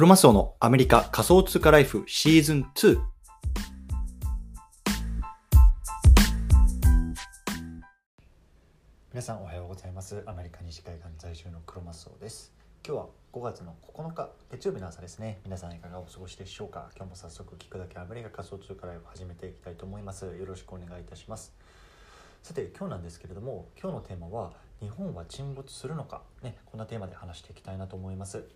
クロマスオのアメリカ仮想通貨ライフシーズン2。皆さんおはようございます。アメリカ西海岸在住のクロマスオです。今日は5月の9日月曜日の朝ですね。皆さんいかがお過ごしでしょうか？今日も早速聞くだけアメリカ仮想通貨ライフ始めていきたいと思います。よろしくお願いいたします。さて今日なんですけれども今日のテーマは日本は沈没するのか？ねこんなテーマで話していきたいなと思います。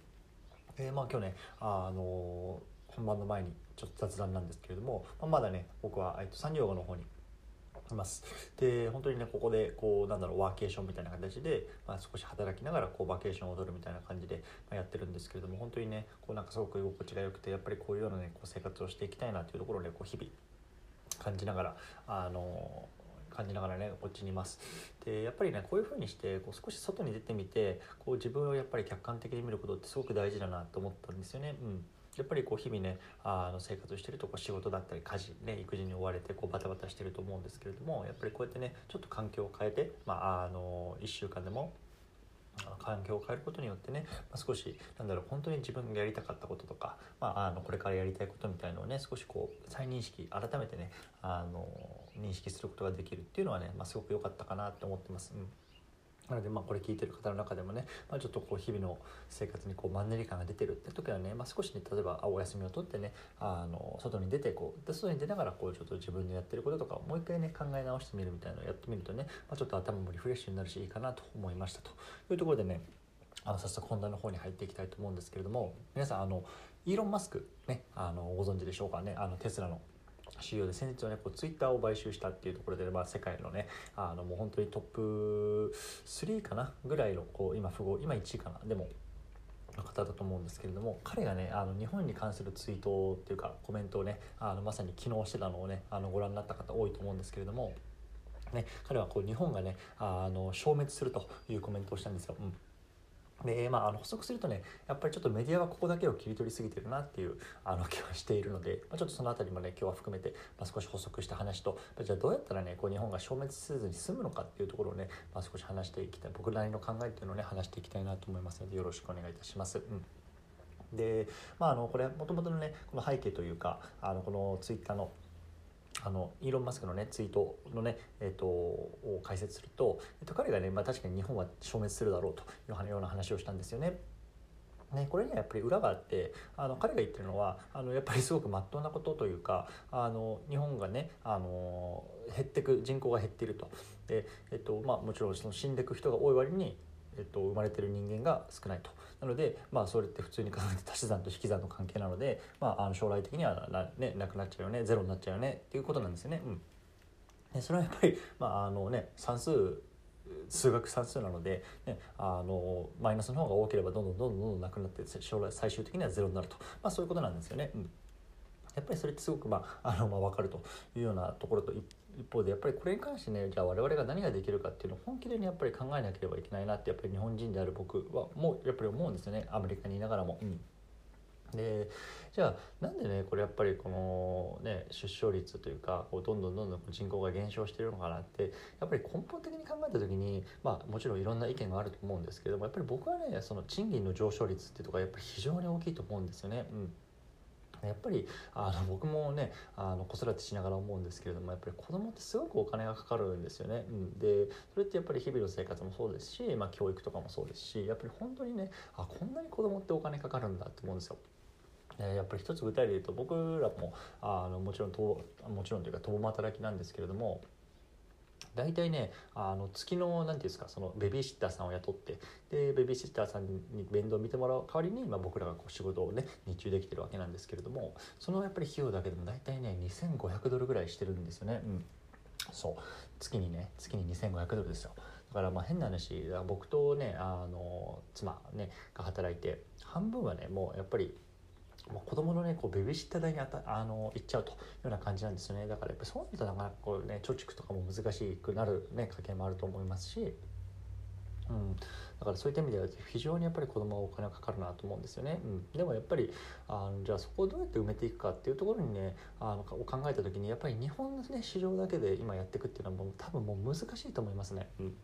でまあ今日ねあの本番の前にちょっと雑談なんですけれども、まあ、まだね僕は、えっと、サンディオゴの方にいます。で本当にねここでこうなんだろうワーケーションみたいな形で、まあ、少し働きながらこうバケーションを取るみたいな感じで、ま、やってるんですけれども本当にねこうなんかすごく居心地が良くてやっぱりこういうようなねこう生活をしていきたいなというところをねこう日々感じながらあの感じながらねこっちにいますでやっぱりねこういう風にしてこう少し外に出てみてこう自分をやっぱり客観的に見ることってすごく大事だなと思ったんですよね。うんやっぱりこう日々ねあの生活してるとこう仕事だったり家事、ね、育児に追われてこうバタバタしてると思うんですけれどもやっぱりこうやってねちょっと環境を変えて、まあ、あの1週間でも環境を変えることによってね、まあ、少しなんだろう本当に自分がやりたかったこととか、まあ、あのこれからやりたいことみたいのをね少しこう再認識改めてねあの認識することができるっていうのはね、まあ、すごく良かったかなと思ってます。うんなのでまあこれ聞いてる方の中でもね、まあ、ちょっとこう日々の生活にこうマンネリ感が出てるって時はね、まあ、少しね例えばお休みを取ってねあの外に出てこうで外に出ながらこうちょっと自分のやってることとかをもう一回ね考え直してみるみたいなのをやってみるとね、まあ、ちょっと頭もリフレッシュになるしいいかなと思いましたというところでねあの早速本題の方に入っていきたいと思うんですけれども皆さんあのイーロン・マスクねあのご存知でしょうかねあのテスラの。CEO で先日はねこうツイッターを買収したっていうところで、まあ、世界のねあのもう本当にトップ3かなぐらいのこう今富豪今1位かなでもの方だと思うんですけれども彼がねあの日本に関するツイートっていうかコメントをねあのまさに昨日してたのをねあのご覧になった方多いと思うんですけれども、ね、彼はこう日本がねあの消滅するというコメントをしたんですよ。うんでまあ、あの補足するとねやっぱりちょっとメディアはここだけを切り取りすぎてるなっていうあの気はしているので、まあ、ちょっとその辺りもね今日は含めて、まあ、少し補足した話とじゃあどうやったらねこう日本が消滅せずに済むのかっていうところをね、まあ、少し話していきたい僕なりの考えっていうのをね話していきたいなと思いますのでよろしくお願いいたします。うんでまあ、あのこれもともとのねこの背景というかあのこのツイッターのあのイーロン・マスクのねツイートのね、えーと、を解説すると、えーと、彼がね、まあ、確かに日本は消滅するだろうというような話をしたんですよね。ね、これにはやっぱり裏があってあの彼が言ってるのはあのやっぱりすごくまっとうなことというかあの日本がねあの減ってく人口が減っているとで、えっとまあ、もちろんその死んでいく人が多い割にえっと、生まれてる人間が少ないとなので、まあ、それって普通に考えて足し算と引き算の関係なので、まあ、あの将来的にはな,、ね、なくなっちゃうよねゼロになっちゃうよねっていうことなんですよね。うん、でそれはやっぱり、まああのね、算数数学算数なので、ね、あのマイナスの方が多ければどんどんどんどんどんどんなくなって将来最終的にはゼロになると、まあ、そういうことなんですよね。うんやっぱりそれってすごく、まあ、あのまあ分かるというようなところと一一方でやっぱりこれに関してねじゃあ我々が何ができるかっていうのを本気でねやっぱり考えなければいけないなってやっぱり日本人である僕はもうやっぱり思うんですよねアメリカにいながらも。うんでじゃあなんでねこれやっぱりこのね出生率というかこうどんどんどんどん人口が減少してるのかなってやっぱり根本的に考えた時にまあもちろんいろんな意見があると思うんですけどもやっぱり僕はねその賃金の上昇率っていうところがやっぱり非常に大きいと思うんですよね。うんやっぱりあの僕もねあの子育てしながら思うんですけれどもやっぱり子供ってすごくお金がかかるんですよね。うん、でそれってやっぱり日々の生活もそうですし、まあ、教育とかもそうですしやっぱり本当にねあこんなに子供ってお金かかるんだって思うんですよ。やっぱり一つ具体で言うと僕らもあのもちろんともちろんというか共働きなんですけれども大体ねあの月の何て言うんですかそのベビーシッターさんを雇ってでベビーシッターさんに面倒見てもらう代わりに、まあ、僕らがこう仕事をね日中できてるわけなんですけれどもそのやっぱり費用だけでも大体ね2500ドルぐらいしてるんですよね。うん、そう。月にね月に2500ドルですよ。だからまあ変な話僕とねあの妻ねが働いて半分はねもうやっぱりもう子供のねこうベビーシッター代にあたあの行っちゃうというような感じなんですよね。だからやっぱそういうとなかなかこうね貯蓄とかも難しくなるね家計もあると思いますし。うん、だからそういった意味では非常にやっぱり子供はお金がかかるなと思うんですよね、うん、でもやっぱりあのじゃあそこをどうやって埋めていくかっていうところにねあの考えた時にやっぱり日本の、ね、市場だけで今やっていくっていうのはもう多分もう難しいと思いますね。うん。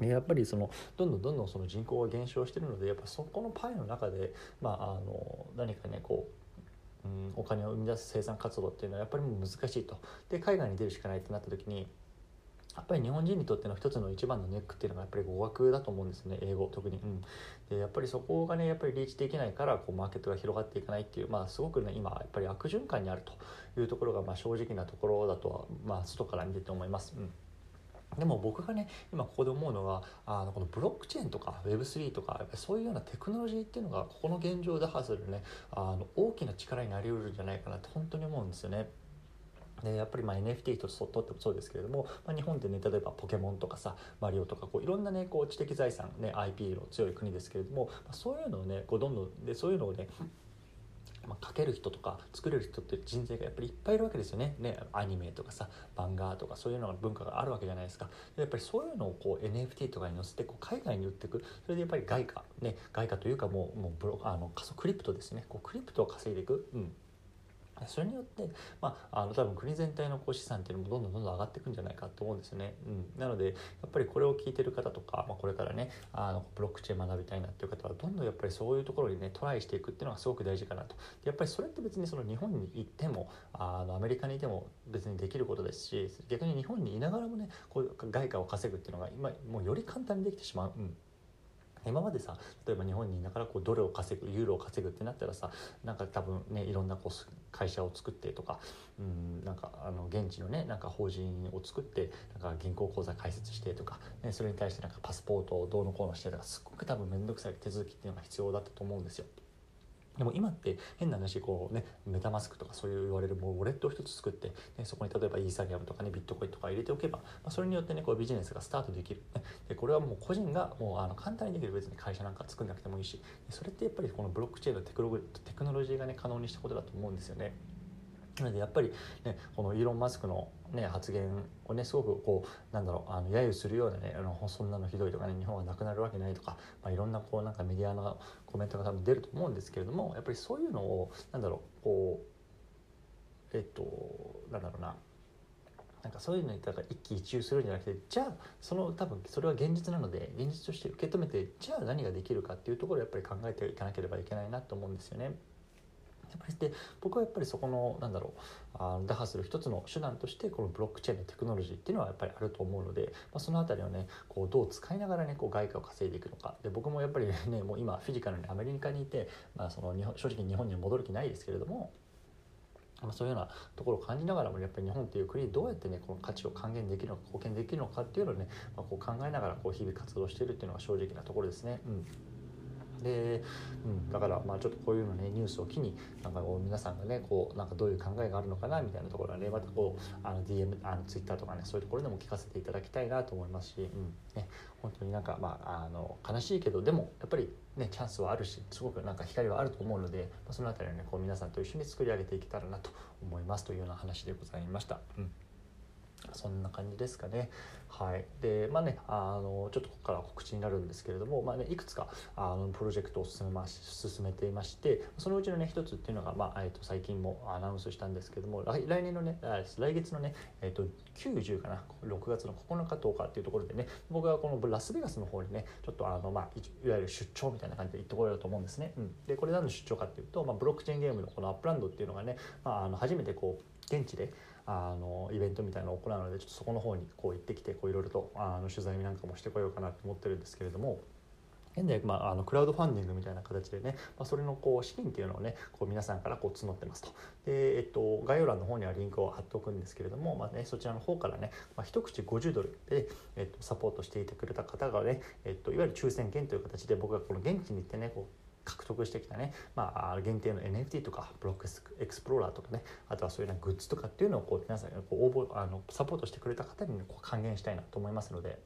やっぱりそのどんどんどんどんその人口が減少してるのでやっぱそこのパイの中で、まあ、あの何かねこう、うん、お金を生み出す生産活動っていうのはやっぱりもう難しいと。で海外に出るしかないってなった時にやっぱり日本人にとっての一つの一番のネックっていうのがやっぱり語学だと思うんですね英語特に、うん、でやっぱりそこがねやっぱりリーチできないからこうマーケットが広がっていかないっていうまあすごくね今やっぱり悪循環にあるというところがまあ正直なところだとはまあ外から見てて思います。うん。でも僕がね今ここで思うのはあのこのブロックチェーンとか Web3 とかそういうようなテクノロジーっていうのがここの現状を打破するねあの大きな力になりうるんじゃないかなって本当に思うんですよね。でやっぱりま NFT ととってもそうですけれども、まあ、日本でね例えばポケモンとかさマリオとかこういろんなねこう知的財産ね IP の強い国ですけれども、まあ、そういうのをねこうどんどんでそういうのをねまあ、書ける人とか作れる人って人材がやっぱりいっぱいいるわけですよね。ねアニメとかさ漫画とかそういうのが文化があるわけじゃないですか。やっぱりそういうのをこう NFT とかに載せてこう海外に売っていくそれでやっぱり外貨ね外貨というかもうもうブロあの仮想クリプトですね。こうクリプトを稼いでいく、うん、それによって、まあ、あの多分国全体のこう資産っていうのもどんどんどんどん上がっていくんじゃないかと思うんですよね。うん、なのでやっぱりこれを聞いてる方とか、まあ、これからねあのブロックチェーン学びたいなっていう方はどんどんやっぱりそういうところにねトライしていくっていうのがすごく大事かなと。やっぱりそれって別にその日本に行ってもあのアメリカにいても別にできることですし逆に日本にいながらもねこう外貨を稼ぐっていうのが今もうより簡単にできてしまう。うん今までさ例えば日本にいながらこうドルを稼ぐユーロを稼ぐってなったらさなんか多分ねいろんなこう会社を作ってとかうんなんかあの現地のねなんか法人を作ってなんか銀行口座開設してとか、ね、それに対してなんかパスポートをどうのこうのしてとかすっごく多分面倒くさい手続きっていうのが必要だったと思うんですよ。でも今って変な話こうねメタマスクとかそういう言われるもうウォレットを一つ作って、ね、そこに例えばイーサリアムとかねビットコインとか入れておけば、まあ、それによってねこうビジネスがスタートできる、ね、でこれはもう個人がもうあの簡単にできる。別に会社なんか作んなくてもいいし。それってやっぱりこのブロックチェーンのテクノロジーがね可能にしたことだと思うんですよね。なのでやっぱり、ね、このイーロン・マスクの、ね、発言をねすごくこうなんだろうあの揶揄するようなねあのそんなのひどいとかね日本はなくなるわけないとか、まあ、いろんなこうなんかメディアのコメントが多分出ると思うんですけれどもやっぱりそういうのをなんだろうこうえっとなんだろうななんかそういうのにだから一喜一憂するんじゃなくてじゃあその多分それは現実なので現実として受け止めてじゃあ何ができるかっていうところをやっぱり考えていかなければいけないなと思うんですよね。やっぱりで僕はやっぱりそこのなんだろうあ打破する一つの手段としてこのブロックチェーンのテクノロジーっていうのはやっぱりあると思うので、まあ、その辺りをねこうどう使いながらねこう外貨を稼いでいくのかで僕もやっぱりねもう今フィジカルにアメリカにいて、まあ、その日本正直日本に戻る気ないですけれども。ま、そういうようなところを感じながらもやっぱり日本っていう国にどうやってねこの価値を還元できるのか貢献できるのかっていうのをね、まあ、こう考えながらこう日々活動しているっていうのが正直なところですね。うんで、うん、だからまあちょっとこういうのねニュースを機になんかこう皆さんがねこうなんかどういう考えがあるのかなみたいなところはねまたこうあの DM あの Twitter とかねそういうところでも聞かせていただきたいなと思いますし、うんね、本当になんかまああの悲しいけどでもやっぱりねチャンスはあるしすごくなんか光はあると思うので、まあ、その辺りはねこう皆さんと一緒に作り上げていけたらなと思いますというような話でございました。うんそんな感じですかね。はい、でまあねあのちょっとここから告知になるんですけれども、まあね、いくつかあのプロジェクトを進めま進めていましてそのうちのね一つっていうのが、まあえー、と最近もアナウンスしたんですけども来来年のね来月のね、えー、と90かな6月の9日10日っていうところでね僕はこのラスベガスの方にねちょっとあの、まあ、いわゆる出張みたいな感じで行ってこようと思うんですね。うん、でこれ何の出張かっていうと、まあ、ブロックチェーンゲームのこのアップランドっていうのがね、まあ、あの初めてこう現地であのイベントみたいなのを行うのでちょっとそこの方にこう行ってきていろいろとあの取材なんかもしてこようかなと思ってるんですけれども。現在、まあ、あのクラウドファンディングみたいな形でね、まあ、それのこう資金っていうのをねこう皆さんからこう募ってますとで、えっと、概要欄の方にはリンクを貼っておくんですけれども、まあね、そちらの方からね、まあ、一口50ドルで、えっと、サポートしていてくれた方がね、えっと、いわゆる抽選券という形で僕がこの現地に行ってねこう獲得してきたね、まあ、限定の NFT とかブロックエクスプローラーとかね。あとはそういうなグッズとかっていうのをこう皆さんこう応募あのサポートしてくれた方に、こう還元したいなと思いますので。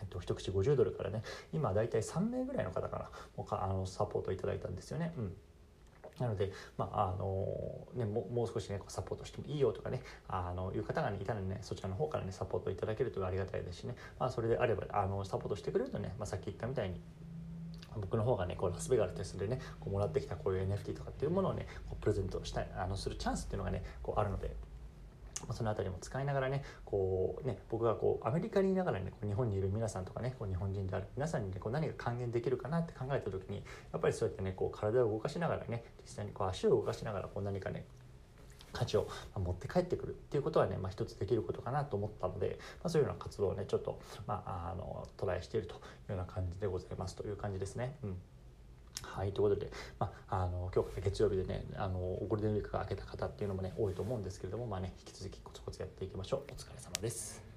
えっと、一口50ドルからね。今大体3名ぐらいの方からもうかあのサポートいただいたんですよね。うん。なので、まああのね、ももう少しねサポートしてもいいよとかね。あのいう方が、ね、いたらねそちらの方からねサポートいただけるとありがたいですしね、まあ、それであればあのサポートしてくれるとね、まあ、さっき言ったみたいに僕の方がねこうラスベガストでねこうもらってきたこういう NFT とかっていうものをねこうプレゼントしたいあのするチャンスっていうのがねこうあるのでその辺りも使いながらねこうね僕がこうアメリカにいながらねこう日本にいる皆さんとかねこう日本人である皆さんにねこう何が還元できるかなって考えた時にやっぱりそうやってねこう体を動かしながらね実際にこう足を動かしながらこう何かね価値を持って帰ってくるっていうことはね、まあ、一つできることかなと思ったので、まあ、そういうような活動をねちょっと、まあ、あのトライしているというような感じでございますという感じですね。うんはい、ということで、まあ、あの今日から月曜日でねあのゴールデンウィークが明けた方っていうのもね多いと思うんですけれども、まあね、引き続きコツコツやっていきましょうお疲れ様です。